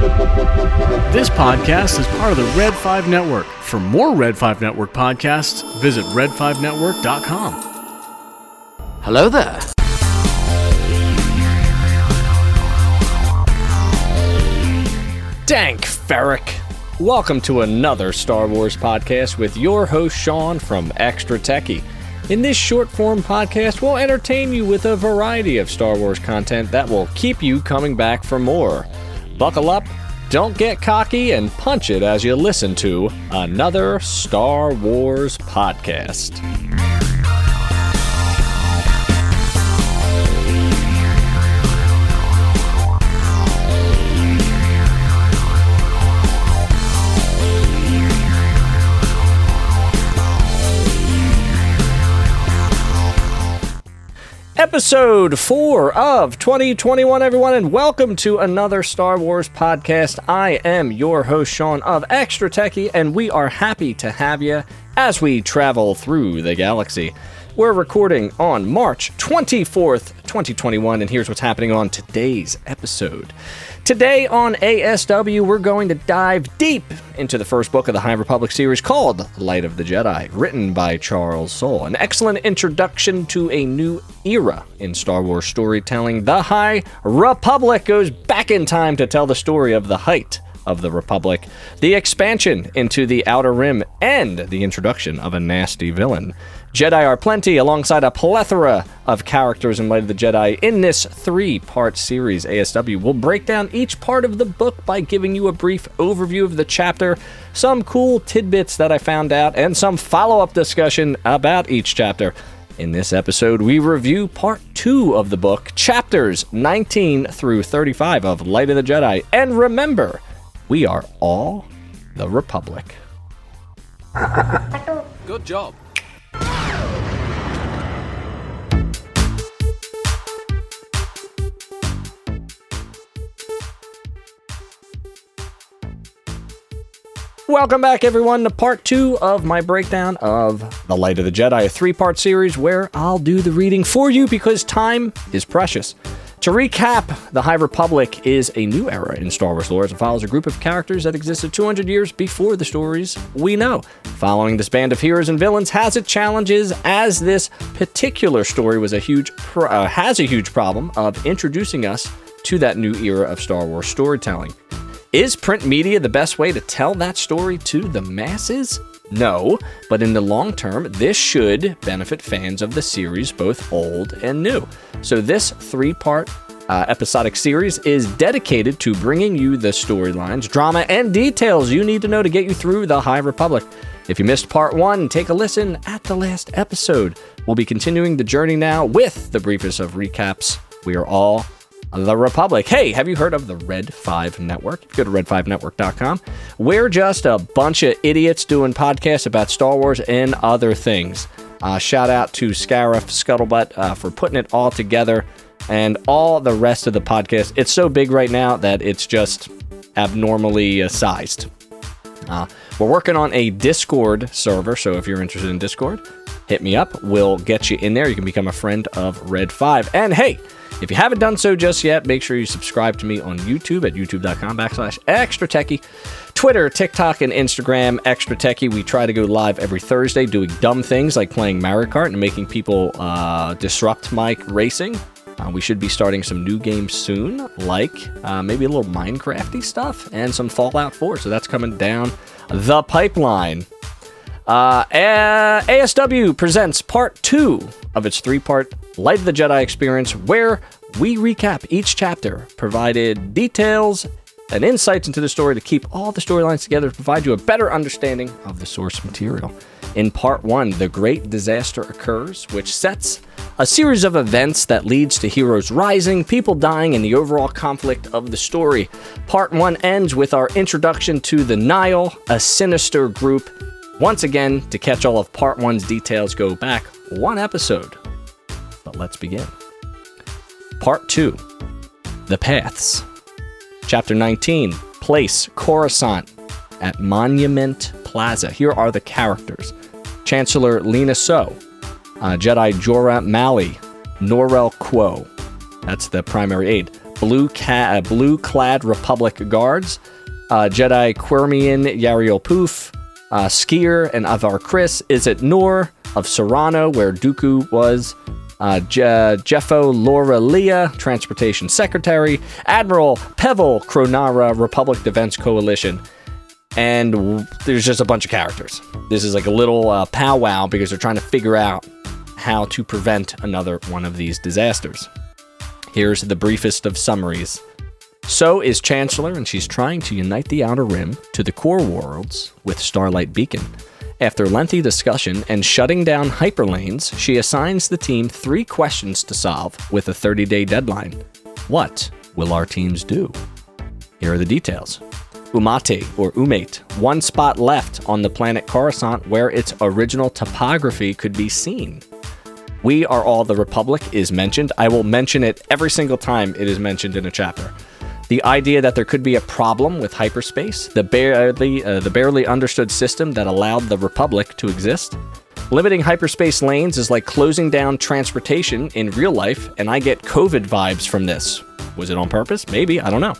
This podcast is part of the Red 5 Network. For more Red 5 Network podcasts, visit red5network.com. Hello there. Dank farrik. Welcome to another Star Wars podcast with your host Sean from Extra Techy. In this short form podcast, we'll entertain you with a variety of Star Wars content that will keep you coming back for more. Buckle up, don't get cocky, and punch it as you listen to another Star Wars podcast. Episode 4 of 2021, everyone, and welcome to another Star Wars podcast. I am your host, Sean of Extra Techy, and we are happy to have you as we travel through the galaxy. We're recording on March 24th, 2021, and here's what's happening on today's episode. Today on ASW, we're going to dive deep into the first book of the High Republic series called Light of the Jedi, written by Charles Soule. An excellent introduction to a new era in Star Wars storytelling. The High Republic goes back in time to tell the story of the height of the Republic, the expansion into the Outer Rim, and the introduction of a nasty villain. Jedi are plenty, alongside a plethora of characters in Light of the Jedi. In this three part series, ASW will break down each part of the book by giving you a brief overview of the chapter, some cool tidbits that I found out, and some follow up discussion about each chapter. In this episode, we review part two of the book, chapters 19 through 35 of Light of the Jedi. And remember, we are all the Republic. Good job. Welcome back, everyone, to part two of my breakdown of The Light of the Jedi, a three part series where I'll do the reading for you because time is precious. To recap, The High Republic is a new era in Star Wars lore as it follows a group of characters that existed 200 years before the stories we know. Following this band of heroes and villains has its challenges, as this particular story was a huge pro- uh, has a huge problem of introducing us to that new era of Star Wars storytelling. Is print media the best way to tell that story to the masses? No, but in the long term, this should benefit fans of the series, both old and new. So, this three part uh, episodic series is dedicated to bringing you the storylines, drama, and details you need to know to get you through the High Republic. If you missed part one, take a listen at the last episode. We'll be continuing the journey now with the briefest of recaps. We are all the Republic. Hey, have you heard of the Red 5 Network? Go to red5network.com. We're just a bunch of idiots doing podcasts about Star Wars and other things. Uh, shout out to Scarif Scuttlebutt uh, for putting it all together and all the rest of the podcast. It's so big right now that it's just abnormally uh, sized. Uh, we're working on a Discord server, so if you're interested in Discord, hit me up. We'll get you in there. You can become a friend of Red 5. And hey, if you haven't done so just yet, make sure you subscribe to me on YouTube at youtube.com backslash extra techy. Twitter, TikTok, and Instagram, extra techy. We try to go live every Thursday doing dumb things like playing Mario Kart and making people uh, disrupt my racing. Uh, we should be starting some new games soon, like uh, maybe a little Minecrafty stuff and some Fallout 4. So that's coming down the pipeline. Uh, ASW presents part two of its three part Light of the Jedi experience, where we recap each chapter, provided details and insights into the story to keep all the storylines together to provide you a better understanding of the source material. In part one, the great disaster occurs, which sets a series of events that leads to heroes rising, people dying, and the overall conflict of the story. Part one ends with our introduction to the Nihil, a sinister group. Once again, to catch all of part one's details, go back one episode. But let's begin. Part two The Paths. Chapter 19 Place Coruscant at Monument Plaza. Here are the characters Chancellor Lina Soh, uh, Jedi Jora Malli, Norel Quo. That's the primary aide. blue ca- uh, clad Republic guards, uh, Jedi Quermian Yarael Poof, uh, Skier and Avar Kriss, Izzet Noor of Serenno, where Dooku was, uh, Je- Jeffo Laura Leah, Transportation Secretary, Admiral Pevel Kronara, Republic Defense Coalition. And w- there's just a bunch of characters. This is like a little uh, powwow because they're trying to figure out how to prevent another one of these disasters. Here's the briefest of summaries. Soh is Chancellor, and she's trying to unite the Outer Rim to the core worlds with Starlight Beacon. After lengthy discussion and shutting down hyperlanes, she assigns the team three questions to solve with a 30 day deadline. What will our teams do? Here are the details. Umate, or Umate, one spot left on the planet Coruscant where its original topography could be seen. We Are All the Republic is mentioned. I will mention it every single time it is mentioned in a chapter. The idea that there could be a problem with hyperspace, the barely, uh, the barely understood system that allowed the Republic to exist. Limiting hyperspace lanes is like closing down transportation in real life, and I get COVID vibes from this. Was it on purpose? Maybe, I don't know.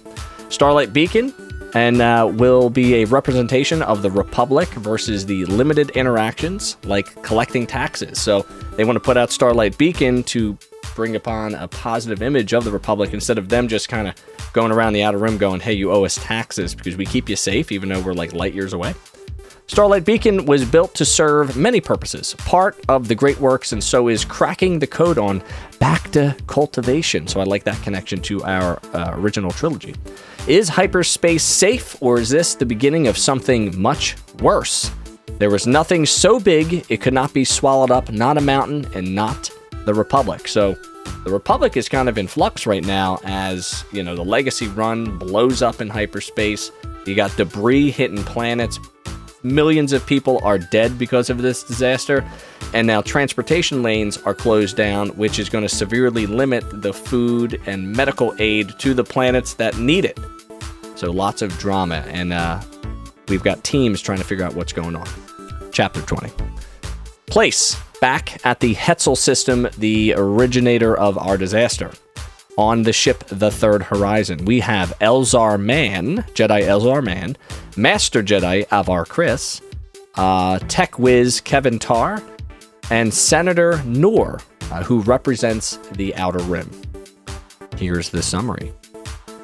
Starlight Beacon, and uh, will be a representation of the Republic versus the limited interactions like collecting taxes. So they want to put out Starlight Beacon to bring upon a positive image of the Republic instead of them just kind of going around the outer rim going, hey, you owe us taxes because we keep you safe even though we're like light years away. Starlight Beacon was built to serve many purposes, part of the great works, and so is cracking the code on Bacta cultivation. So I like that connection to our uh, original trilogy. Is hyperspace safe, or is this the beginning of something much worse? There was nothing so big it could not be swallowed up, not a mountain, and not the Republic. So the Republic is kind of in flux right now as, you know, the legacy run blows up in hyperspace. You got debris hitting planets, millions of people are dead because of this disaster, and now transportation lanes are closed down, which is going to severely limit the food and medical aid to the planets that need it. So lots of drama, and uh, we've got teams trying to figure out what's going on. Chapter 20. Place back at the Hetzal system, the originator of our disaster. On the ship The Third Horizon, we have Elzar Mann, Jedi Elzar Mann, Master Jedi Avar Kriss, uh, Tech Wiz Keven Tarr, and Senator Noor, uh, who represents the Outer Rim. Here's the summary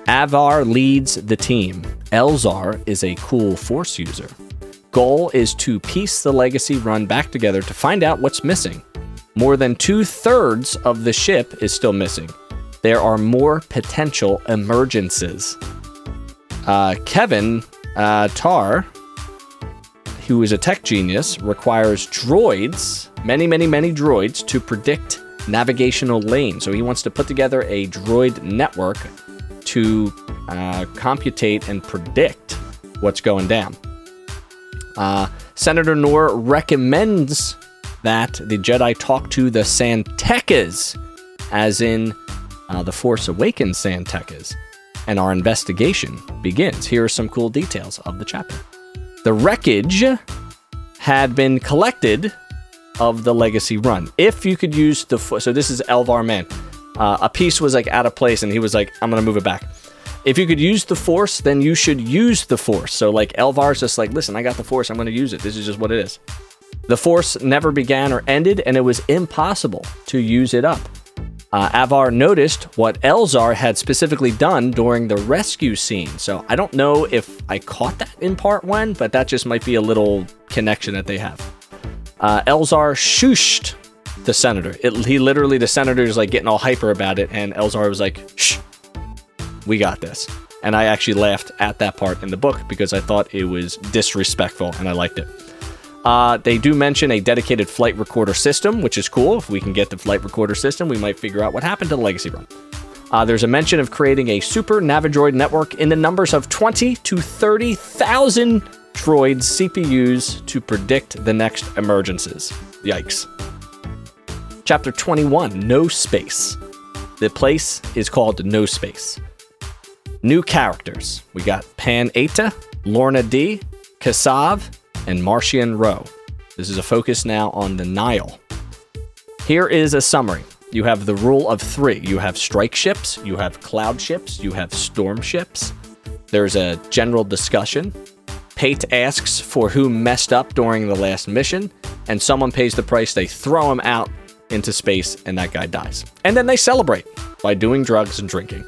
Avar leads the team. Elzar is a cool Force user. Goal is to piece the Legacy run back together to find out what's missing. More than two thirds of the ship is still missing. There are more potential emergences. Uh, Keven uh, Tarr, who is a tech genius, requires droids, many, many, many droids, to predict navigational lanes. So he wants to put together a droid network to uh, computate and predict what's going down. Uh, Senator Noor recommends that the Jedi talk to the San Tekkas, as in uh, the Force Awakens San Tekkas, and our investigation begins. Here are some cool details of the chapter. The wreckage had been collected of the Legacy run. If you could use the so this is Elzar Mann. Uh, a piece was like out of place, and he was like, "I'm gonna move it back." If you could use the Force, then you should use the Force. So like Elzar's just like, "Listen, I got the Force. I'm gonna use it. This is just what it is." The Force never began or ended, and it was impossible to use it up. Uh, Avar noticed what Elzar had specifically done during the rescue scene. So I don't know if I caught that in part one, but that just might be a little connection that they have. Uh, Elzar shushed the senator. It, he literally, the senator is like getting all hyper about it, and Elzar was like, shh, we got this. And I actually laughed at that part in the book because I thought it was disrespectful and I liked it. Uh, they do mention a dedicated flight recorder system, which is cool. If we can get the flight recorder system, we might figure out what happened to the Legacy Run. Uh, there's a mention of creating a super Navidroid network in the numbers of 20 to 30,000 droids CPUs to predict the next emergencies. Yikes. Chapter 21 No Space. The place is called No Space. New characters. We got Pan Eyta, Lourna Dee, Kassav, and Marchion Ro. This is a focus now on the Nihil. Here is a summary. you have the rule of three. You have strike ships, you have cloud ships, you have storm ships. There's a general discussion. Pate asks for who messed up during the last mission, and someone pays the price. They throw him out into space, and that guy dies. And then they celebrate by doing drugs and drinking.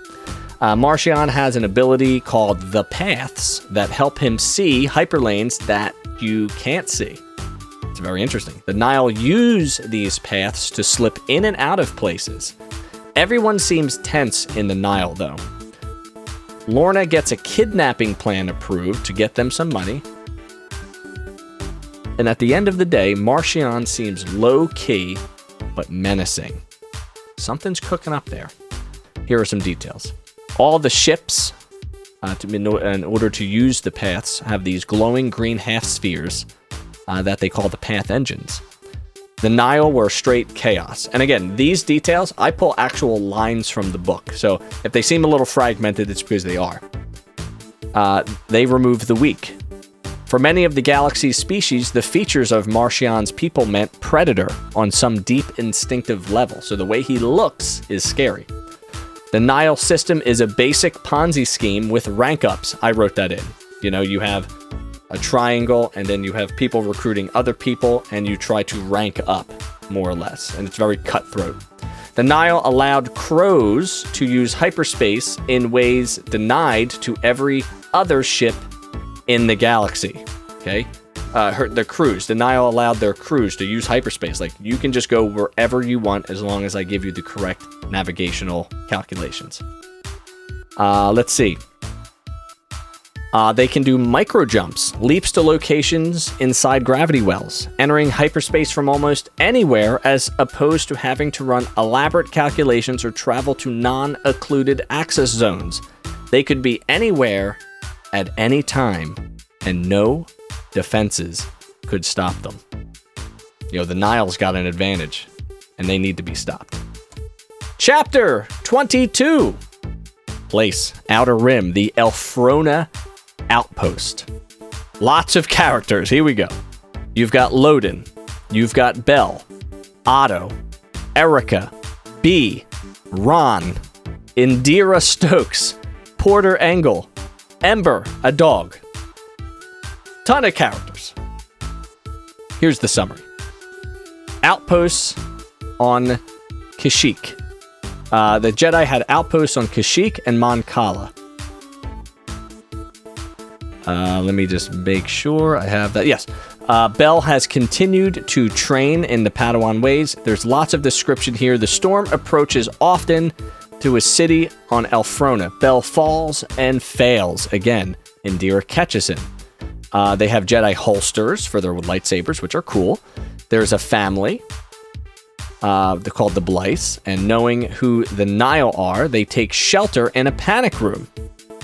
Uh, Marchion has an ability called the Paths that help him see hyperlanes that you can't see. It's very interesting. The Nihil use these paths to slip in and out of places. Everyone seems tense in the Nihil, though. Lourna gets a kidnapping plan approved to get them some money. And at the end of the day, Marchion seems low key but menacing. Something's cooking up there. Here are some details. All the ships, uh, to, in order to use the paths, have these glowing green half spheres uh, that they call the path engines. The Nihil were straight chaos. And again, these details, I pull actual lines from the book. So if they seem a little fragmented, it's because they are. Uh, they remove the weak. For many of the galaxy's species, the features of Marchion's people meant predator on some deep instinctive level. So the way he looks is scary. The Nihil system is a basic Ponzi scheme with rank ups. I wrote that in. You know, you have a triangle and then you have people recruiting other people and you try to rank up, more or less. And it's very cutthroat. The Nihil allowed crows to use hyperspace in ways denied to every other ship in the galaxy. Okay? Uh, her, their crews. Nihil allowed their crews to use hyperspace. Like you can just go wherever you want as long as I give you the correct navigational calculations. Uh, let's see. Uh, they can do micro jumps, leaps to locations inside gravity wells, entering hyperspace from almost anywhere as opposed to having to run elaborate calculations or travel to non occluded access zones. They could be anywhere at any time, and no defenses could stop them. You know, the Nihil's got an advantage, and they need to be stopped. Chapter 22 Place, Outer Rim, the Elphrona Outpost. Lots of characters. Here we go. You've got Loden, you've got Bell, Otto, Erica, B, Ron, Indeera Stokes, Porter Engle, Ember, a dog, ton of characters. Here's the summary Outposts on Kashyyyk. Uh, the Jedi had outposts on Kashyyyk and Mon. Uh, let me just make sure I have that. Yes. Uh, Bel has continued to train in the Padawan ways. There's lots of description here. The storm approaches often to a city on Elphrona. Bell falls and fails again. Indeera catches him. Uh, they have Jedi holsters for their lightsabers, which are cool. There's a family. Uh, they're called the Blythes, and knowing who the Nihil are, they take shelter in a panic room.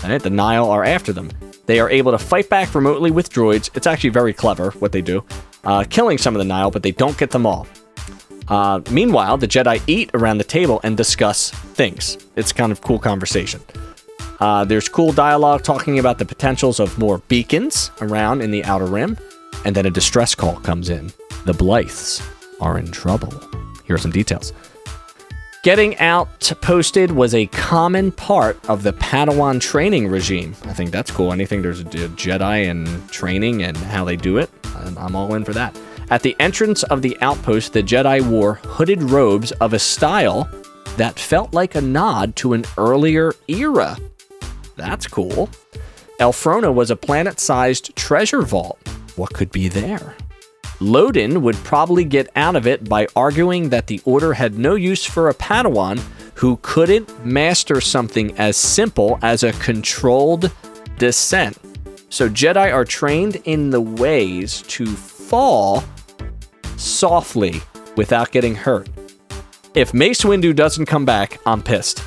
Right? The Nihil are after them. They are able to fight back remotely with droids. It's actually very clever what they do, uh, killing some of the Nihil, but they don't get them all. Uh, meanwhile, the Jedi eat around the table and discuss things. It's kind of cool conversation. Uh, there's cool dialogue talking about the potentials of more beacons around in the Outer Rim, and then a distress call comes in. The Blythes are in trouble. Here are some details. Getting out posted was a common part of the Padawan training regime. I think that's cool. Anything there's a Jedi and training and how they do it, I'm all in for that. At the entrance of the outpost, the Jedi wore hooded robes of a style that felt like a nod to an earlier era that's cool. Elphrona was a planet sized treasure vault. What could be there? Loden would probably get out of it by arguing that the Order had no use for a Padawan who couldn't master something as simple as a controlled descent. So Jedi are trained in the ways to fall softly without getting hurt. If Mace Windu doesn't come back, I'm pissed.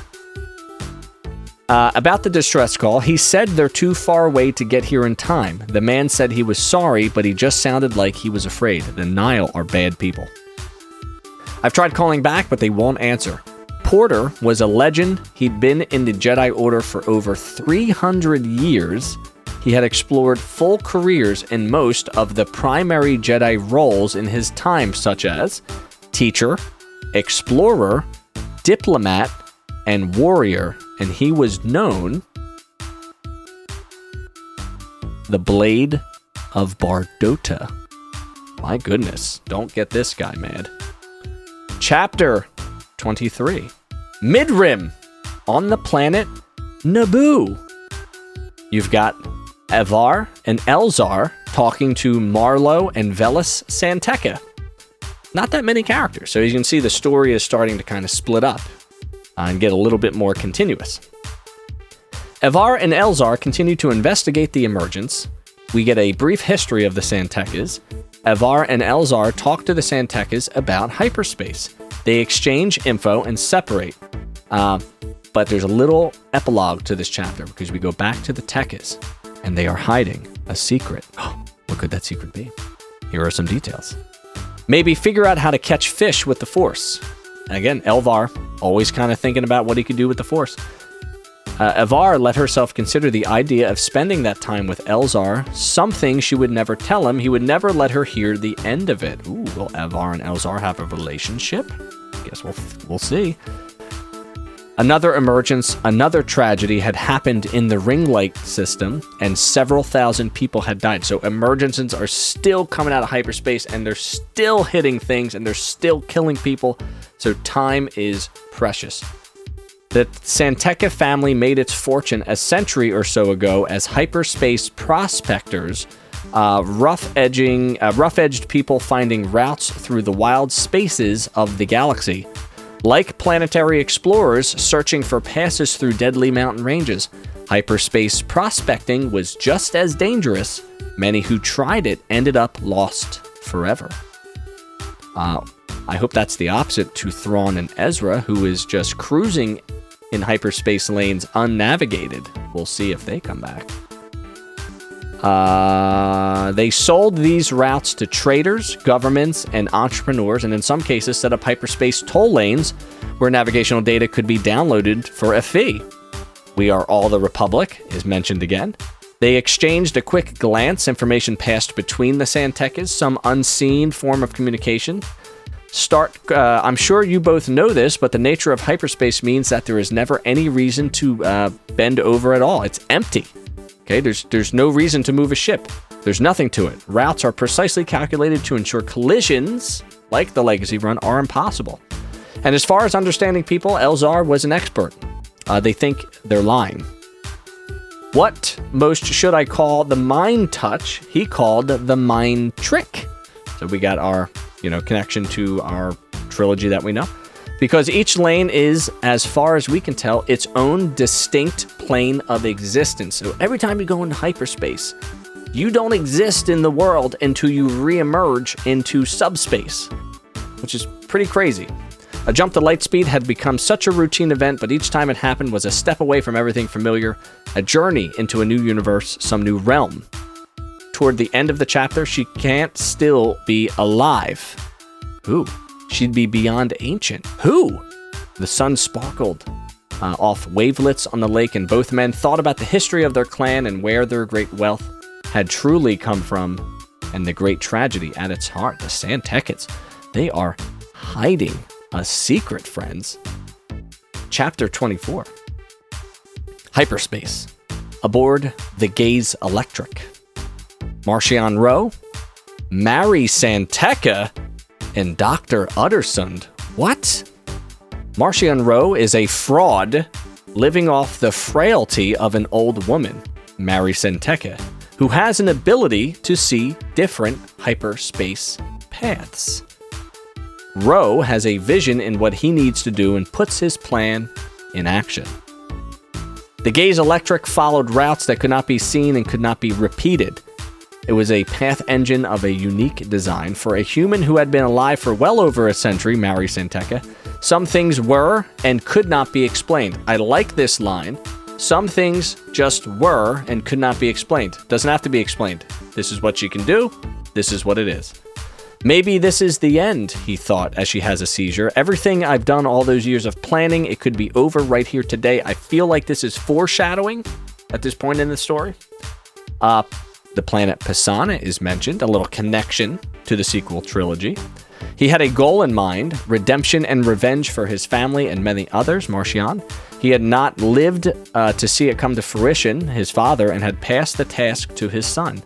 Uh, about the distress call, he said they're too far away to get here in time. The man said he was sorry, but he just sounded like he was afraid. The Nihil are bad people. I've tried calling back, but they won't answer. Porter was a legend. He'd been in the Jedi Order for over 300 years. He had explored full careers in most of the primary Jedi roles in his time, such as teacher, explorer, diplomat and warrior, and he was known the Blade of Bardotta. My goodness, don't get this guy mad. Chapter 23 Midrim on the planet Naboo. You've got Avar and Elzar talking to Marlo and Vellis San Tekka. Not that many characters, so as you can see, the story is starting to kind of split up and get a little bit more continuous. Avar and Elzar continue to investigate the emergence. We get a brief history of the San Tekkas. Avar and Elzar talk to the San Tekkas about hyperspace. They exchange info and separate. Uh, but there's a little epilogue to this chapter because we go back to the Tekkas and they are hiding a secret. what could that secret be? Here are some details. Maybe figure out how to catch fish with the Force. Again, Elzar, always kind of thinking about what he could do with the Force. Uh, let herself consider the idea of spending that time with Elzar, something she would never tell him. He would never let her hear the end of it. Ooh, will Avar and Elzar have a relationship? Guess we'll we'll see. Another emergence, another tragedy had happened in the ring light system, and several thousand people had died. So emergences are still coming out of hyperspace, and they're still hitting things, and they're still killing people. So time is precious. The San Tekka family made its fortune a century or so ago as hyperspace prospectors, uh, rough edging, uh, rough-edged people finding routes through the wild spaces of the galaxy. Like planetary explorers searching for passes through deadly mountain ranges, hyperspace prospecting was just as dangerous. Many who tried it ended up lost forever. Uh, I hope that's the opposite to Thrawn and Ezra, who is just cruising in hyperspace lanes unnavigated. We'll see if they come back. Uh, they sold these routes to traders, governments, and entrepreneurs, and in some cases set up hyperspace toll lanes where navigational data could be downloaded for a fee. We Are All the Republic is mentioned again. They exchanged a quick glance, information passed between the San Tekkas, some unseen form of communication. Start. Uh, I'm sure you both know this, but the nature of hyperspace means that there is never any reason to uh, bend over at all. It's empty. Okay, there's there's no reason to move a ship. There's nothing to it. Routes are precisely calculated to ensure collisions, like the Legacy Run, are impossible. And as far as understanding people, Elzar was an expert. Uh, they think they're lying. What most should I call the mind touch? He called the mind trick. So we got our you know, connection to our trilogy that we know. Because each lane is, as far as we can tell, its own distinct plane of existence. So every time you go into hyperspace, you don't exist in the world until you reemerge into subspace, which is pretty crazy. A jump to light speed had become such a routine event, but each time it happened was a step away from everything familiar, a journey into a new universe, some new realm toward the end of the chapter, she can't still be alive. Who? She'd be beyond ancient. Who? The sun sparkled uh, off wavelets on the lake, and both men thought about the history of their clan and where their great wealth had truly come from, and the great tragedy at its heart. The Santecans, they are hiding a secret, friends. Chapter 24 Hyperspace. Aboard the Gaze Electric. Marchion Ro, Mari San Tekka, and Dr. Uttersund. What? Marchion Ro is a fraud living off the frailty of an old woman, Mari San Tekka, who has an ability to see different hyperspace paths. Ro has a vision in what he needs to do and puts his plan in action. The Gaze Electric followed routes that could not be seen and could not be repeated. It was a path engine of a unique design for a human who had been alive for well over a century, Mari San Tekka. Some things were and could not be explained. I like this line. Some things just were and could not be explained. Doesn't have to be explained. This is what she can do. This is what it is. Maybe this is the end, he thought as she has a seizure. Everything I've done all those years of planning, it could be over right here today. I feel like this is foreshadowing at this point in the story. Uh, the planet Pasaana is mentioned, a little connection to the sequel trilogy. He had a goal in mind redemption and revenge for his family and many others, Marchion. He had not lived uh, to see it come to fruition, his father, and had passed the task to his son.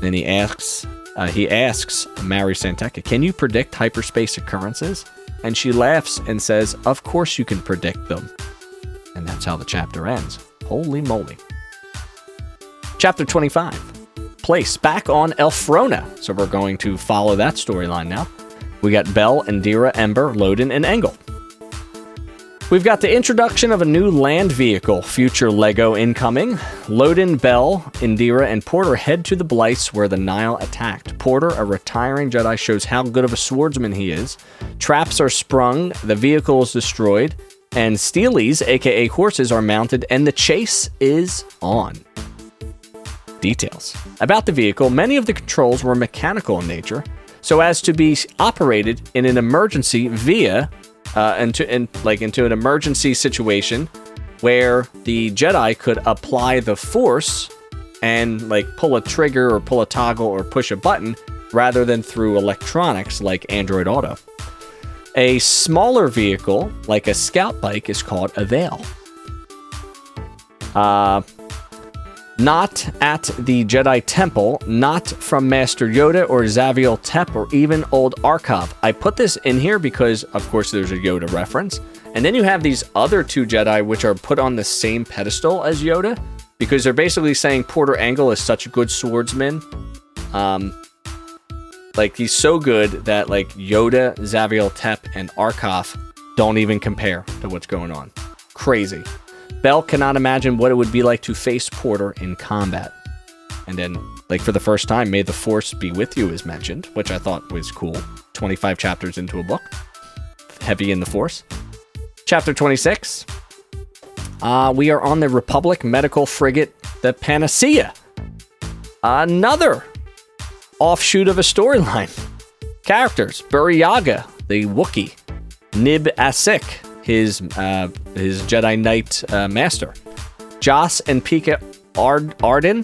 Then he asks, uh, he asks Mari San Tekka, "Can you predict hyperspace occurrences?" And she laughs and says, "Of course you can predict them." And that's how the chapter ends. Holy moly! Chapter 25. Place back on Elphrona. So we're going to follow that storyline now. We got Bel, Indeera, Ember, Loden, and Engle. We've got the introduction of a new land vehicle, future Lego incoming. Loden, Bel, Indeera, and Porter head to the Blythes where the Nihil attacked. Porter, a retiring Jedi, shows how good of a swordsman he is. Traps are sprung, the vehicle is destroyed, and Steelies, aka horses, are mounted, and the chase is on. Details. About the vehicle, many of the controls were mechanical in nature, so as to be operated in an emergency via uh, into in, like into an emergency situation where the Jedi could apply the Force and like pull a trigger or pull a toggle or push a button rather than through electronics like Android Auto. A smaller vehicle, like a scout bike, is called a Veil. Uh, not at the Jedi Temple, not from Master Yoda or Zaviel Tep or even old Arkav. I put this in here because, of course, there's a Yoda reference. And then you have these other two Jedi which are put on the same pedestal as Yoda because they're basically saying Porter Engle is such a good swordsman. Um, like he's so good that like Yoda, Zaviel Tep, and Arkoff don't even compare to what's going on. Crazy. Bel cannot imagine what it would be like to face Porter in combat. And then, like for the first time, May the Force be with you is mentioned, which I thought was cool. 25 chapters into a book. Heavy in the Force. Chapter 26. Uh, we are on the Republic medical frigate, the Panacea. Another offshoot of a storyline. Characters Burryaga, the Wookiee, Nib Assek, his uh, his Jedi Knight uh, master, Joss and Pikka Ard- Arden,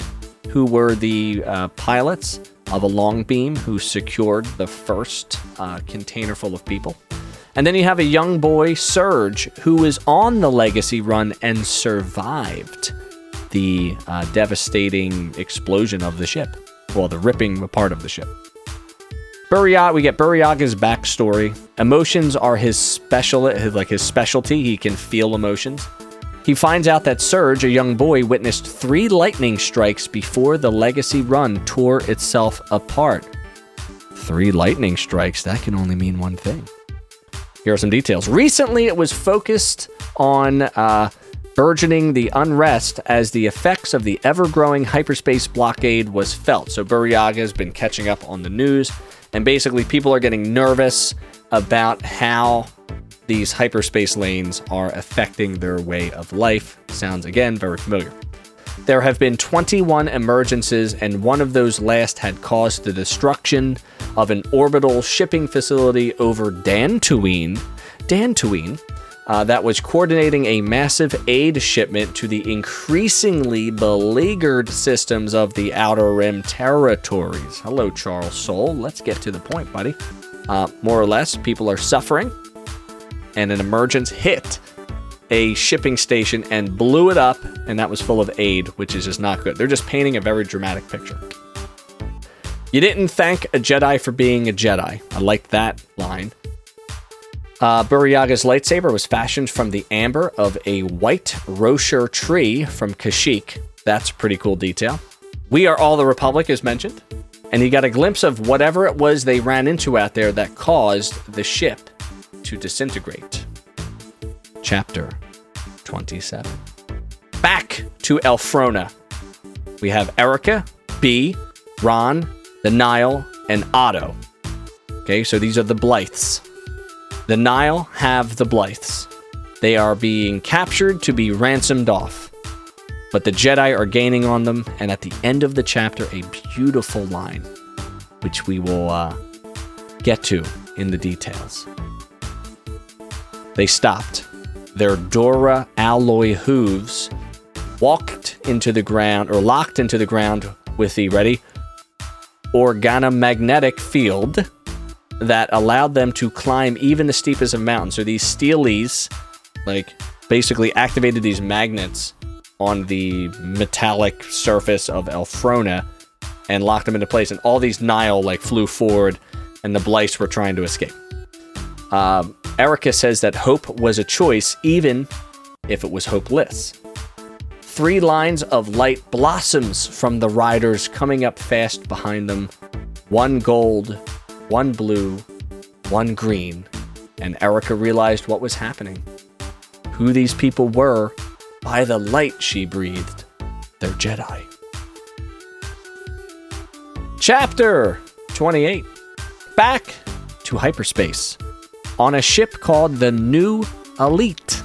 who were the uh, pilots of a long beam who secured the first uh, container full of people. And then you have a young boy, Surge, who was on the Legacy run and survived the uh, devastating explosion of the ship, well, the ripping apart of the ship. Buri we get Burryaga's backstory. Emotions are his special, like his specialty. He can feel emotions. He finds out that Surge, a young boy, witnessed three lightning strikes before the Legacy run tore itself apart. Three lightning strikes, that can only mean one thing. Here are some details. Recently, it was focused on uh, burgeoning the unrest as the effects of the ever growing hyperspace blockade was felt. So, Buri Yaga has been catching up on the news and basically, people are getting nervous about how these hyperspace lanes are affecting their way of life. Sounds again very familiar. There have been 21 emergences, and one of those last had caused the destruction of an orbital shipping facility over Dantooine. Dantooine uh, that was coordinating a massive aid shipment to the increasingly beleaguered systems of the Outer Rim territories. Hello, Charles Soule. Let's get to the point, buddy. Uh, more or less, people are suffering, and an emergence hit a shipping station and blew it up, and that was full of aid, which is just not good. They're just painting a very dramatic picture. You didn't thank a Jedi for being a Jedi. I liked that line. Uh, lightsaber was fashioned from the amber of a white wroshyr tree from Kashyyyk. That's a pretty cool detail. We Are All the Republic is mentioned, and he got a glimpse of whatever it was they ran into out there that caused the ship to disintegrate. Chapter 27. Back to Elphrona. We have Erica, B, Ron, the Nihil, and Otto. Okay, so these are the Blythes. The Nihil have the Blythes. They are being captured to be ransomed off. But the Jedi are gaining on them, and at the end of the chapter, a beautiful line, which we will uh, get to in the details. They stopped. Their duralloy hooves walked into the ground, or locked into the ground with the ready organomagnetic field that allowed them to climb even the steepest of mountains. So these steelies, like, basically activated these magnets on the metallic surface of Elphrona and locked them into place. And all these Nihil like flew forward, and the Blythes were trying to escape. Um, Erica says that hope was a choice, even if it was hopeless. Three lines of light blossoms from the riders coming up fast behind them. One gold, one blue, one green. And Erica realized what was happening. Who these people were by the light she breathed. They're Jedi. Chapter 28 Back to hyperspace on a ship called the New Elite.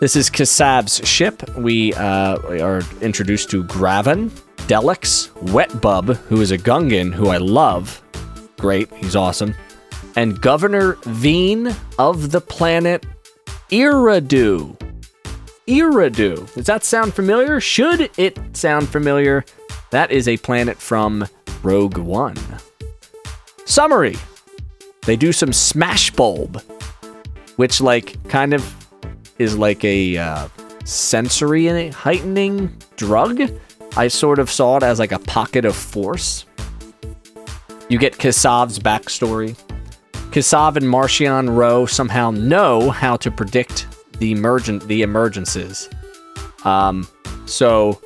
This is Kassav's ship. We uh, are introduced to Graven, Delix, Wetbub, who is a Gungan who I love. Great, he's awesome. And Governor Veen of the planet Eriadu. Eriadu. Does that sound familiar? Should it sound familiar? That is a planet from Rogue One. Summary They do some smash bulb, which, like, kind of is like a uh, sensory heightening drug. I sort of saw it as like a pocket of force. You get Kassav's backstory. Kasav and Marchion Ro somehow know how to predict the emergent the emergences. Um, so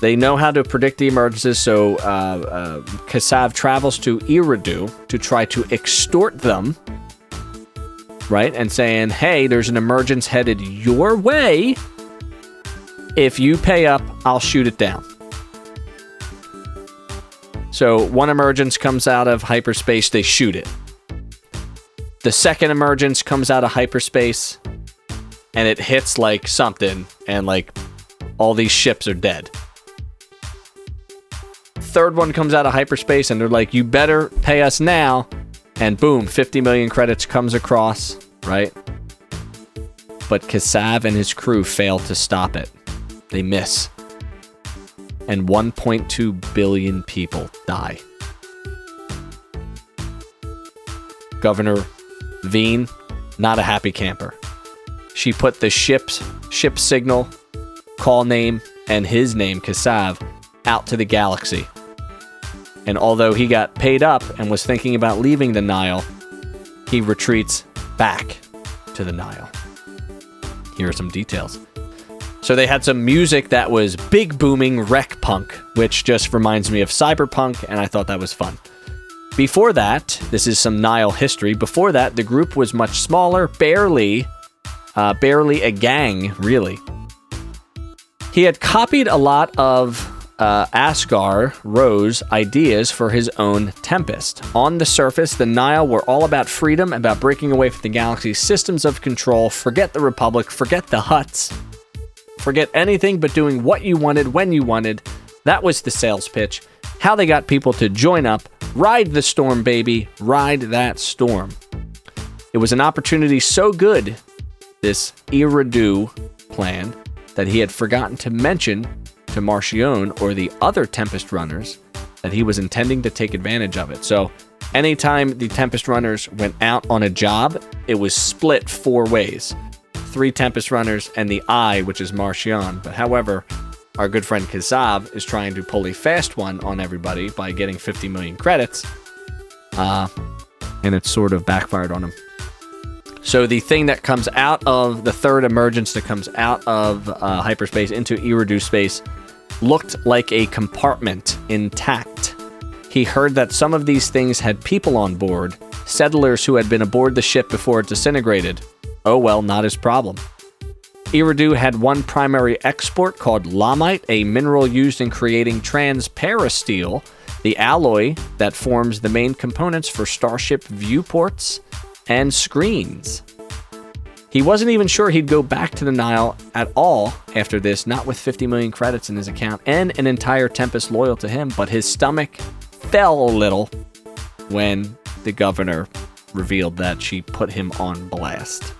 they know how to predict the emergencies. So uh, uh, travels to Eriadu to try to extort them, right? And saying, "Hey, there's an emergence headed your way. If you pay up, I'll shoot it down." So one emergence comes out of hyperspace, they shoot it. The second emergence comes out of hyperspace and it hits like something and like all these ships are dead. Third one comes out of hyperspace and they're like you better pay us now and boom, 50 million credits comes across, right? But Kassav and his crew fail to stop it. They miss and 1.2 billion people die. Governor Veen, not a happy camper. She put the ship's ship signal, call name, and his name, Kassav, out to the galaxy. And although he got paid up and was thinking about leaving the Nihil, he retreats back to the Nihil. Here are some details. So they had some music that was big booming rec punk, which just reminds me of cyberpunk, and I thought that was fun. Before that, this is some Nihil history. Before that, the group was much smaller, barely, uh, barely a gang, really. He had copied a lot of uh, Asgar Ro's ideas for his own Tempest. On the surface, the Nihil were all about freedom, about breaking away from the galaxy's systems of control. Forget the Republic, forget the Hutts. Forget anything but doing what you wanted when you wanted. That was the sales pitch. How they got people to join up, ride the storm, baby, ride that storm. It was an opportunity so good, this Eriadu plan, that he had forgotten to mention to Marchion or the other Tempest runners that he was intending to take advantage of it. So, anytime the Tempest runners went out on a job, it was split four ways three Tempest runners, and the Eye, which is Marchion. But however, our good friend Kassav is trying to pull a fast one on everybody by getting 50 million credits. Uh, and it's sort of backfired on him. So the thing that comes out of the third emergence that comes out of uh, hyperspace into Eriadu space looked like a compartment intact. He heard that some of these things had people on board, settlers who had been aboard the ship before it disintegrated. Oh well, not his problem. Eriadu had one primary export called lommite, a mineral used in creating transparisteel, the alloy that forms the main components for starship viewports and screens. He wasn't even sure he'd go back to the Nihil at all after this, not with 50 million credits in his account and an entire Tempest loyal to him, but his stomach fell a little when the governor revealed that she put him on blast.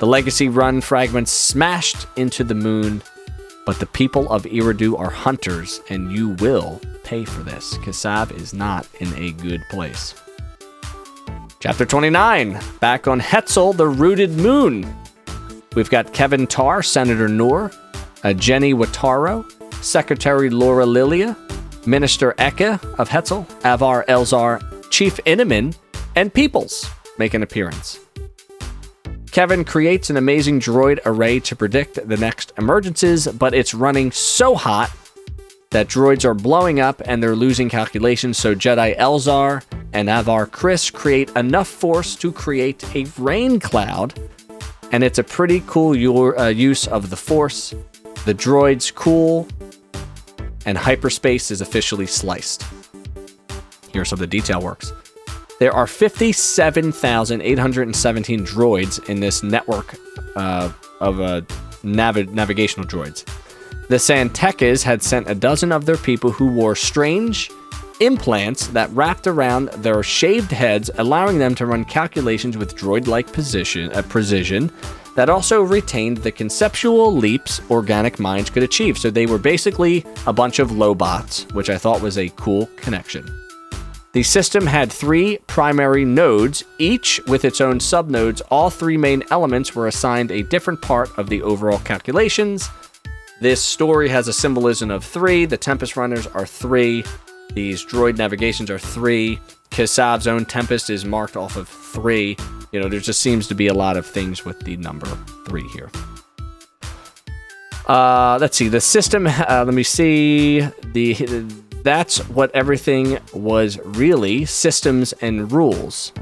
The Legacy Run fragments smashed into the moon, but the people of Eriadu are hunters, and you will pay for this. Kassav is not in a good place. Chapter 29, back on Hetzal, the rooted moon. We've got Keven Tarr, Senator Noor, uh, Jenny Wataro, Secretary Laura Lilia, Minister Eke of Hetzal, Avar Elzar, Chief Inaman, and Peoples make an appearance. Keven creates an amazing droid array to predict the next emergencies, but it's running so hot that droids are blowing up and they're losing calculations. So Jedi Elzar and Avar Kriss create enough force to create a rain cloud, and it's a pretty cool uh, use of the force. The droids cool, and hyperspace is officially sliced. Here's how the detail works. There are 57,817 droids in this network uh, of uh, nav- navigational droids. The San had sent a dozen of their people who wore strange implants that wrapped around their shaved heads, allowing them to run calculations with droid-like position, uh, precision that also retained the conceptual leaps organic minds could achieve. So they were basically a bunch of lobots, which I thought was a cool connection. The system had three primary nodes, each with its own subnodes. All three main elements were assigned a different part of the overall calculations. This story has a symbolism of three. The Tempest Runners are three. These droid navigations are three. Kassav's own Tempest is marked off of three. You know, there just seems to be a lot of things with the number three here. Uh, let's see. The system. Uh, let me see. The that's what everything was really systems and rules.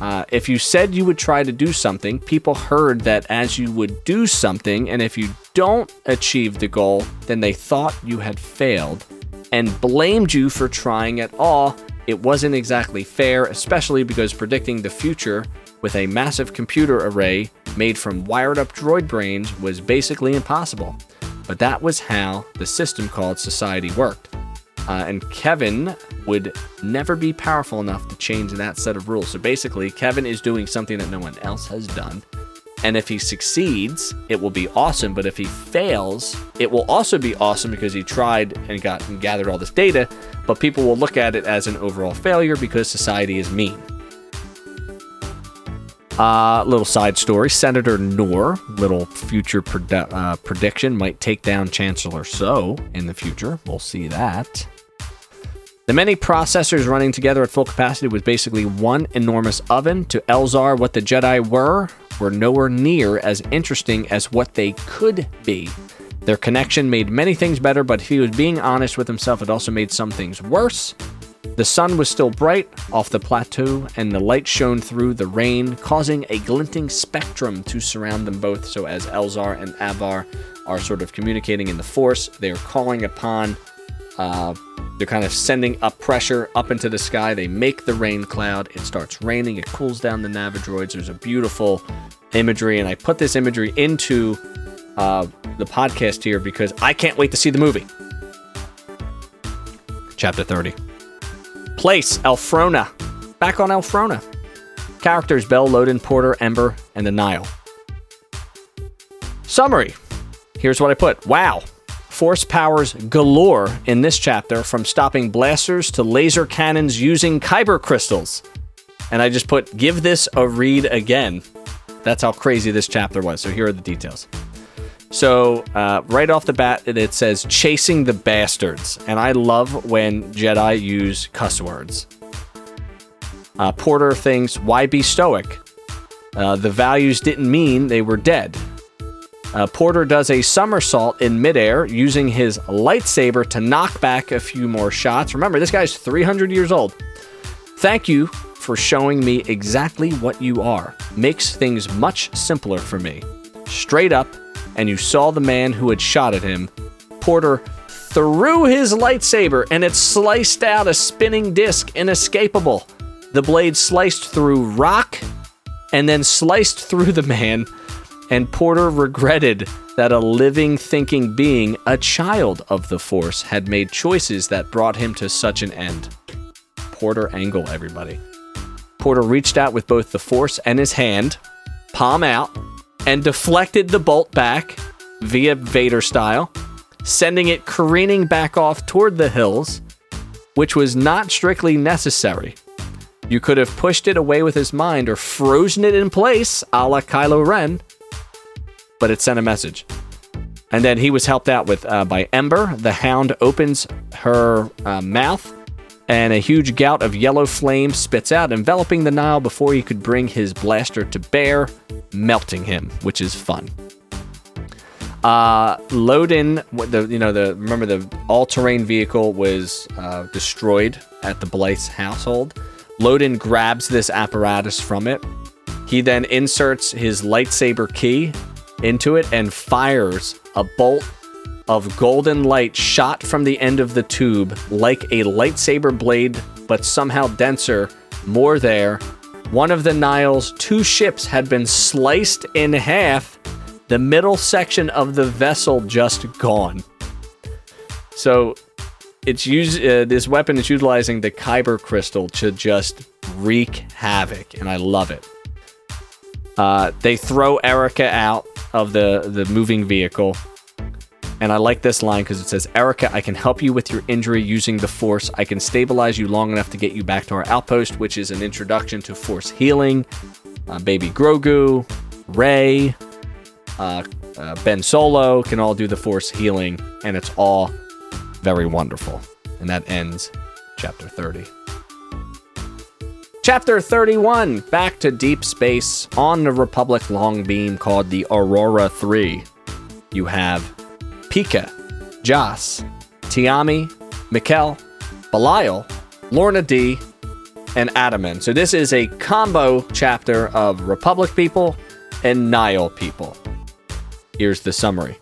Uh, if you said you would try to do something, people heard that as you would do something, and if you don't achieve the goal, then they thought you had failed and blamed you for trying at all. It wasn't exactly fair, especially because predicting the future with a massive computer array made from wired up droid brains was basically impossible. But that was how the system called society worked. Uh, and Keven would never be powerful enough to change that set of rules. So basically, Keven is doing something that no one else has done. And if he succeeds, it will be awesome. But if he fails, it will also be awesome because he tried and got and gathered all this data. But people will look at it as an overall failure because society is mean. Uh, little side story Senator Noor, little future uh, prediction, might take down Chancellor Soh in the future. We'll see that. The many processors running together at full capacity was basically one enormous oven. To Elzar, what the Jedi were were nowhere near as interesting as what they could be. Their connection made many things better, but if he was being honest with himself, it also made some things worse. The sun was still bright off the plateau, and the light shone through the rain, causing a glinting spectrum to surround them both. So, as Elzar and Avar are sort of communicating in the Force, they are calling upon, uh, they're kind of sending up pressure up into the sky. They make the rain cloud. It starts raining. It cools down the Navidroids. There's a beautiful imagery, and I put this imagery into uh, the podcast here because I can't wait to see the movie. Chapter 30. Place Elphrona. Back on Elphrona. Characters Bell, Loden, Porter, Ember, and the Nihil. Summary. Here's what I put. Wow. Force powers galore in this chapter from stopping blasters to laser cannons using kyber crystals. And I just put, give this a read again. That's how crazy this chapter was. So here are the details. So uh, right off the bat, it says "chasing the bastards," and I love when Jedi use cuss words. Uh, Porter thinks, "Why be stoic? Uh, the values didn't mean they were dead." Uh, Porter does a somersault in midair using his lightsaber to knock back a few more shots. Remember, this guy's 300 years old. Thank you for showing me exactly what you are. Makes things much simpler for me. Straight up, and you saw the man who had shot at him, Porter threw his lightsaber and it sliced out a spinning disc inescapable. The blade sliced through rock and then sliced through the man, and Porter regretted that a living, thinking being, a child of the Force, had made choices that brought him to such an end. Porter Engle, everybody. Porter reached out with both the Force and his hand, palm out, and deflected the bolt back via Vader style, sending it careening back off toward the hills. which was not strictly necessary. You could have pushed it away with his mind or frozen it in place, a la Kylo Ren, but it sent a message. And then he was helped out with uh, by Ember. The Hound opens her uh, mouth, and a huge gout of yellow flame spits out, enveloping the Nihil before he could bring his blaster to bear, melting him, which is fun. Uh, Loden, the you know the remember the all-terrain vehicle was uh, destroyed at the Blythe's household. Loden grabs this apparatus from it. He then inserts his lightsaber key into it and fires a bolt of golden light shot from the end of the tube like a lightsaber blade, but somehow denser, more there. One of the Nihil's two ships had been sliced in half, the middle section of the vessel just gone. So it's use uh, this weapon is utilizing the kyber crystal to just wreak havoc, and I love it. Uh, they throw Erica out of the the moving vehicle, and I like this line because it says, "Erica, I can help you with your injury using the Force. I can stabilize you long enough to get you back to our outpost, which is an introduction to Force healing." Uh, Baby Grogu, Rey, uh, uh, Ben Solo can all do the Force healing, and it's all very wonderful. And that ends chapter 30. Chapter 31 Back to deep space on the Republic long beam called the Aurora 3. You have Pikka, Joss, Tiami, Mikkel, Belial, Lourna Dee, and Adaman. So this is a combo chapter of Republic people and Nihil people. Here's the summary.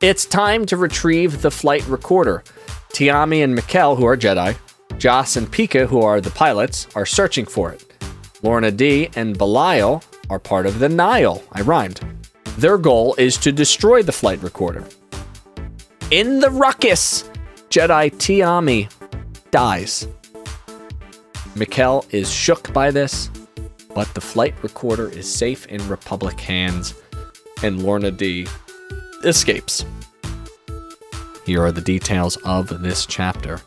It's time to retrieve the flight recorder. Tiami and Mikkel, who are Jedi, Joss and Pikka, who are the pilots, are searching for it. Lourna Dee and Belial are part of the Nihil. I rhymed. Their goal is to destroy the flight recorder. In the ruckus, Jedi Tiami dies. Mikkel is shook by this, but the flight recorder is safe in Republic hands, and Lourna Dee escapes. Here are the details of this chapter.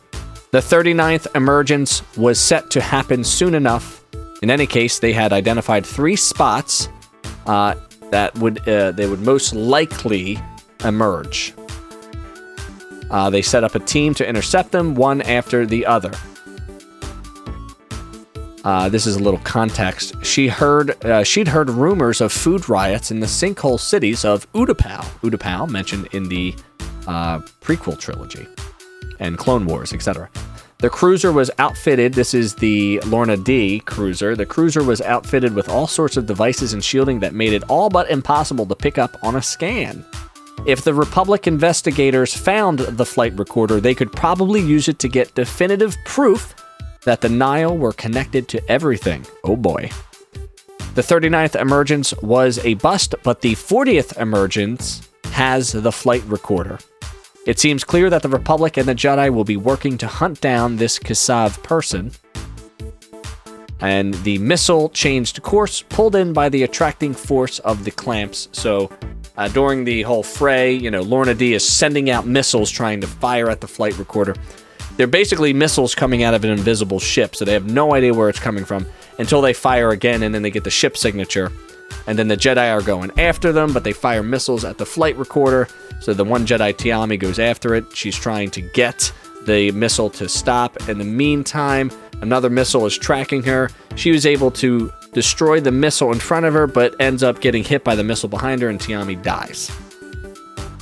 The 39th emergence was set to happen soon enough. In any case, they had identified three spots uh, that would uh, they would most likely emerge. Uh, they set up a team to intercept them, one after the other. Uh, this is a little context. She heard uh, she'd heard rumors of food riots in the sinkhole cities of Utapau. Utapau mentioned in the uh, prequel trilogy and Clone Wars, etc. The cruiser was outfitted. This is the Lourna Dee cruiser. The cruiser was outfitted with all sorts of devices and shielding that made it all but impossible to pick up on a scan. If the Republic investigators found the flight recorder, they could probably use it to get definitive proof that the Nihil were connected to everything. Oh boy. The 39th emergence was a bust, but the 40th emergence has the flight recorder. It seems clear that the Republic and the Jedi will be working to hunt down this Kassav person. And the missile changed course, pulled in by the attracting force of the clamps. So, uh, during the whole fray, you know, Lourna Dee is sending out missiles trying to fire at the flight recorder. They're basically missiles coming out of an invisible ship, so they have no idea where it's coming from until they fire again, and then they get the ship signature. And then the Jedi are going after them, but they fire missiles at the flight recorder. So the one Jedi, Tiami, goes after it. She's trying to get the missile to stop. In the meantime, another missile is tracking her. She was able to destroy the missile in front of her, but ends up getting hit by the missile behind her, and Tiami dies.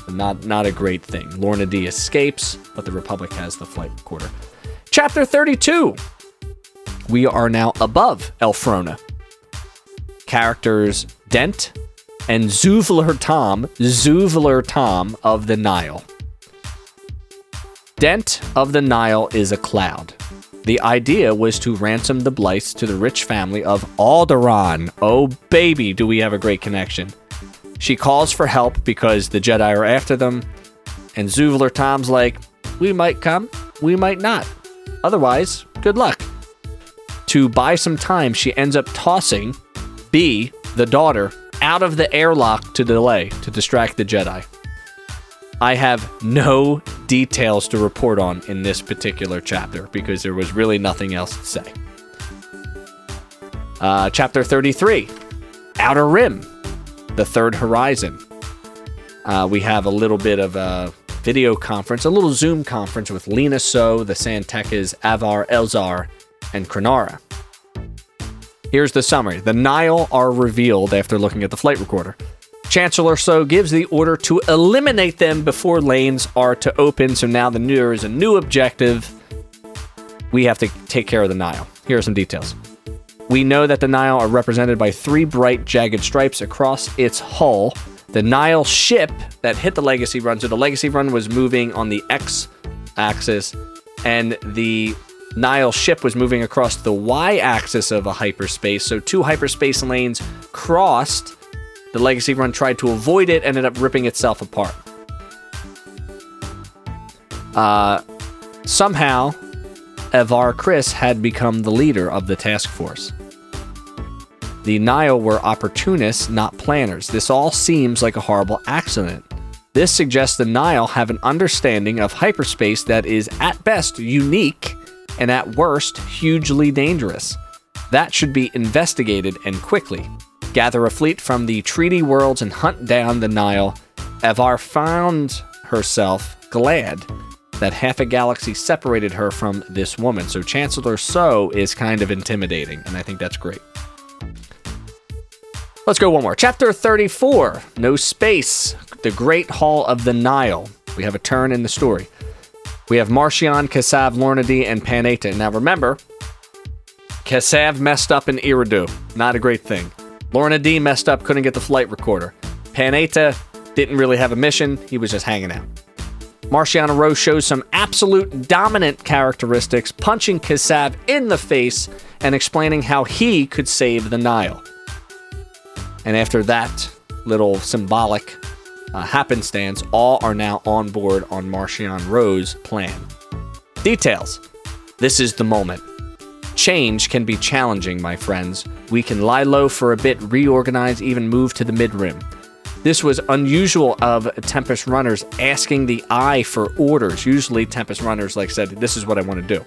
Not, not a great thing. Lourna Dee escapes, but the Republic has the flight recorder. Chapter 32. We are now above Elphrona. Characters Dent and Zuvler Tom, Zuvler Tom of the Nihil. Dent of the Nihil is a cloud. The idea was to ransom the Blythes to the rich family of Alderaan. Oh, baby, do we have a great connection. She calls for help because the Jedi are after them, and Zuvler Tom's like, We might come, we might not. Otherwise, good luck. To buy some time, she ends up tossing B, the daughter, out of the airlock to delay, to distract the Jedi. I have no details to report on in this particular chapter because there was really nothing else to say. Uh, chapter 33 Outer Rim, the third horizon. Uh, we have a little bit of a video conference, a little Zoom conference with Lina Soh, the San Tekkas, Avar Elzar, and Krenara. Here's the summary The Nihil are revealed after looking at the flight recorder. Chancellor Soh gives the order to eliminate them before lanes are to open, so now the new, there is a new objective. We have to take care of the Nihil. Here are some details. We know that the Nihil are represented by three bright, jagged stripes across its hull. The Nihil ship that hit the Legacy Run, so the Legacy Run was moving on the X axis, and the Nihil ship was moving across the y axis of a hyperspace. So two hyperspace lanes crossed. The Legacy Run tried to avoid it, ended up ripping itself apart. Uh, somehow, Avar Kriss had become the leader of the task force. The Nihil were opportunists, not planners. This all seems like a horrible accident. This suggests the Nihil have an understanding of hyperspace that is, at best, unique and at worst, hugely dangerous. That should be investigated and quickly. Gather a fleet from the treaty worlds and hunt down the Nihil, Avar found herself glad that half a galaxy separated her from this woman. Soh Chancellor So is kind of intimidating, and I think that's great. Let's go one more. Chapter 34 No Space, the Great Hall of the Nihil. We have a turn in the story. We have Marchion, Kassav, Lourna Dee, and Pan-Eyta. Now remember, Kassav messed up in Eriadu. Not a great thing. Lourna Dee messed up, couldn't get the flight recorder. Pan-Eyta didn't really have a mission, he was just hanging out. Marchion Rose shows some absolute dominant characteristics, punching Kassav in the face and explaining how he could save the Nihil. And after that little symbolic uh, happenstance, all are now on board on Marchion Ro's plan. Details This is the moment. Change can be challenging, my friends. We can lie low for a bit, reorganize, even move to the mid rim. This was unusual of Tempest runners asking the eye for orders. Usually, Tempest runners like said, "This is what I want to do."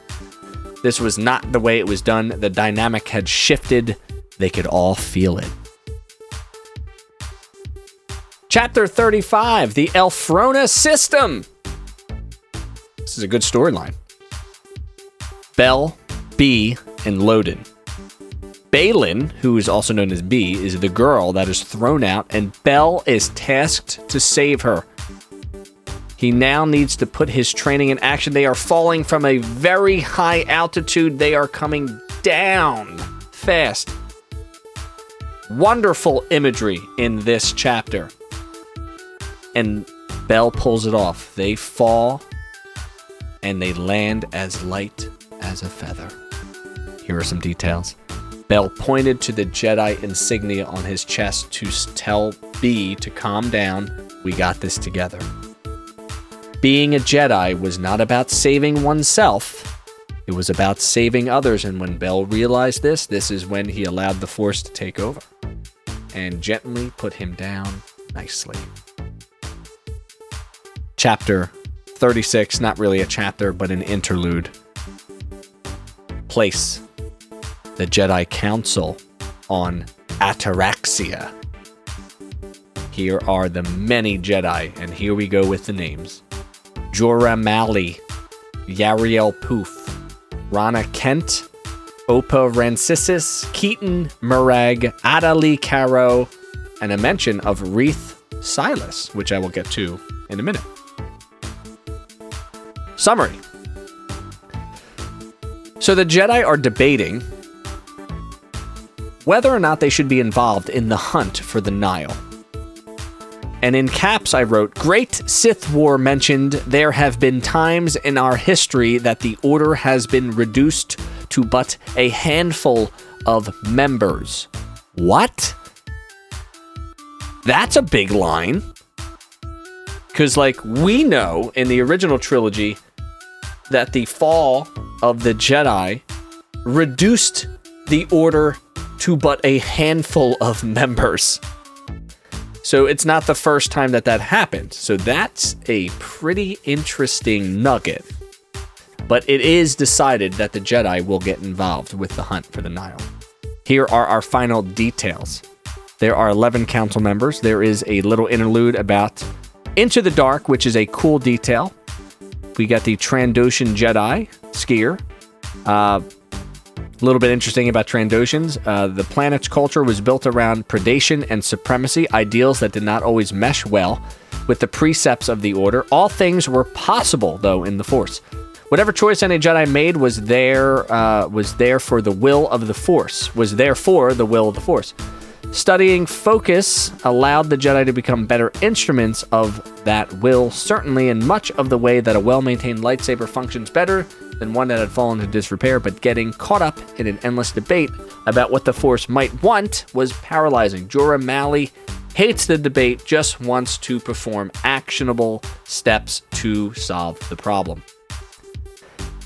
This was not the way it was done. The dynamic had shifted. They could all feel it. Chapter 35 The Elphrona System. This is a good storyline. Bel, Bee, and Loden. Baylan, who is also known as Bee, is the girl that is thrown out, and Bell is tasked to save her. He now needs to put his training in action. They are falling from a very high altitude, they are coming down fast. Wonderful imagery in this chapter. And Bell pulls it off. They fall and they land as light as a feather. Here are some details. Bell pointed to the Jedi insignia on his chest to tell B to calm down. We got this together. Being a Jedi was not about saving oneself, it was about saving others. And when Bell realized this, this is when he allowed the Force to take over and gently put him down nicely. Chapter 36, not really a chapter, but an interlude. Place the Jedi Council on Ataraxia. Here are the many Jedi, and here we go with the names Jora Malli, Yarael Poof, Rana Kent, Oppo Rancisis, Keaton Murag, Adali Caro, and a mention of Reath Silas, which I will get to in a minute. Summary. So the Jedi are debating whether or not they should be involved in the hunt for the Nihil. And in caps, I wrote Great Sith War mentioned there have been times in our history that the Order has been reduced to but a handful of members. What? That's a big line. Because, like, we know in the original trilogy that the fall of the Jedi reduced the Order to but a handful of members. So it's not the first time that that happened. So that's a pretty interesting nugget. But it is decided that the Jedi will get involved with the hunt for the Nihil. Here are our final details. There are 11 council members. There is a little interlude about Into the Dark, which is a cool detail. We got the Trandoshan Jedi Sskeer. Uh, a little bit interesting about Trandoshans. Uh, the planet's culture was built around predation and supremacy, ideals that did not always mesh well with the precepts of the Order. All things were possible, though, in the Force. Whatever choice any Jedi made was there uh, was there for the will of the Force. Was there for the will of the Force. Studying focus allowed the Jedi to become better instruments of that will, certainly in much of the way that a well maintained lightsaber functions better than one that had fallen into disrepair, but getting caught up in an endless debate about what the Force might want was paralyzing. Jora Malli hates the debate, just wants to perform actionable steps to solve the problem.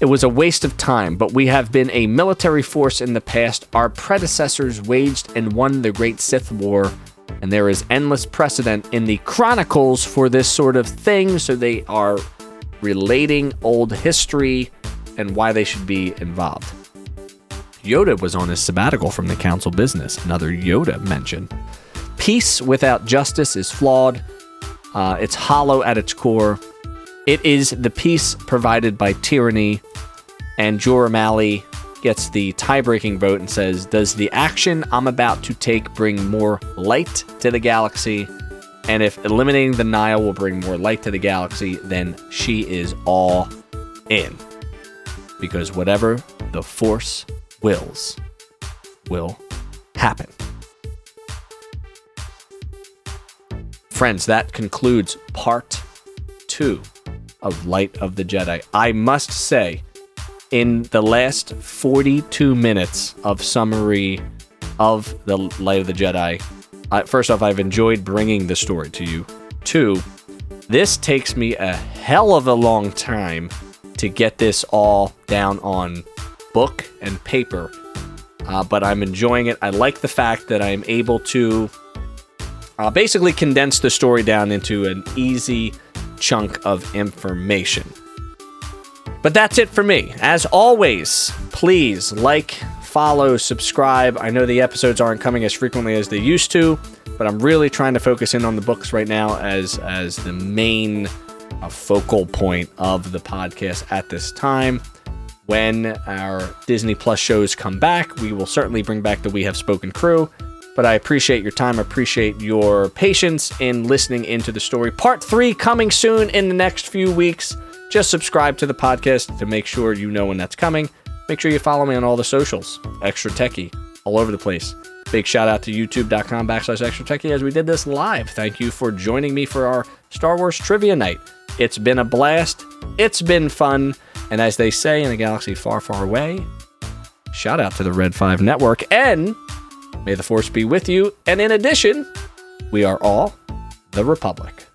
It was a waste of time, but we have been a military force in the past. Our predecessors waged and won the Great Sith War, and there is endless precedent in the chronicles for this sort of thing, so they are relating old history and why they should be involved. Yoda was on his sabbatical from the council business, another Yoda mention. Peace without justice is flawed, uh, it's hollow at its core. It is the peace provided by tyranny, and Jora Malli gets the tie-breaking vote and says, "Does the action I'm about to take bring more light to the galaxy? And if eliminating the Nihil will bring more light to the galaxy, then she is all in." Because whatever the Force wills will happen. Friends, that concludes part two of Light of the Jedi. I must say, in the last 42 minutes of summary of the Light of the Jedi, uh, first off, I've enjoyed bringing the story to you. Two, this takes me a hell of a long time to get this all down on book and paper, uh, but I'm enjoying it. I like the fact that I'm able to uh, basically condense the story down into an easy chunk of information. But that's it for me. As always, please like, follow, subscribe. I know the episodes aren't coming as frequently as they used to, but I'm really trying to focus in on the books right now as as the main uh, focal point of the podcast at this time. When our Disney Plus shows come back, we will certainly bring back the We Have Spoken crew. But I appreciate your time. I appreciate your patience in listening into the story. Part three coming soon in the next few weeks. Just subscribe to the podcast to make sure you know when that's coming. Make sure you follow me on all the socials. Extra Techy, all over the place. Big shout out to youtube.com backslash extra techy as we did this live. Thank you for joining me for our Star Wars trivia night. It's been a blast. It's been fun. And as they say in a galaxy far, far away, shout out to the Red 5 Network and May the Force be with you. And in addition, we are all the Republic.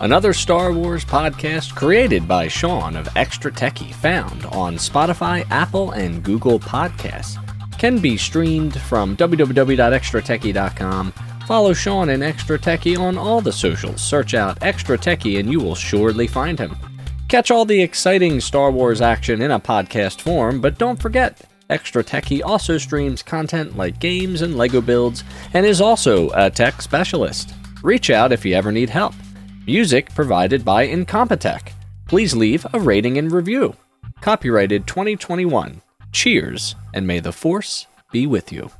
Another Star Wars podcast created by Sean of Extra Techy, found on Spotify, Apple, and Google Podcasts can be streamed from www.extratechy.com. Follow Sean and Extra Techy on all the socials. Search out Extra Techy and you will surely find him. Catch all the exciting Star Wars action in a podcast form, but don't forget, Extra Techy also streams content like games and Lego builds and is also a tech specialist. Reach out if you ever need help. Music provided by Incompetech. Please leave a rating and review. Copyrighted 2021. Cheers, and may the Force be with you.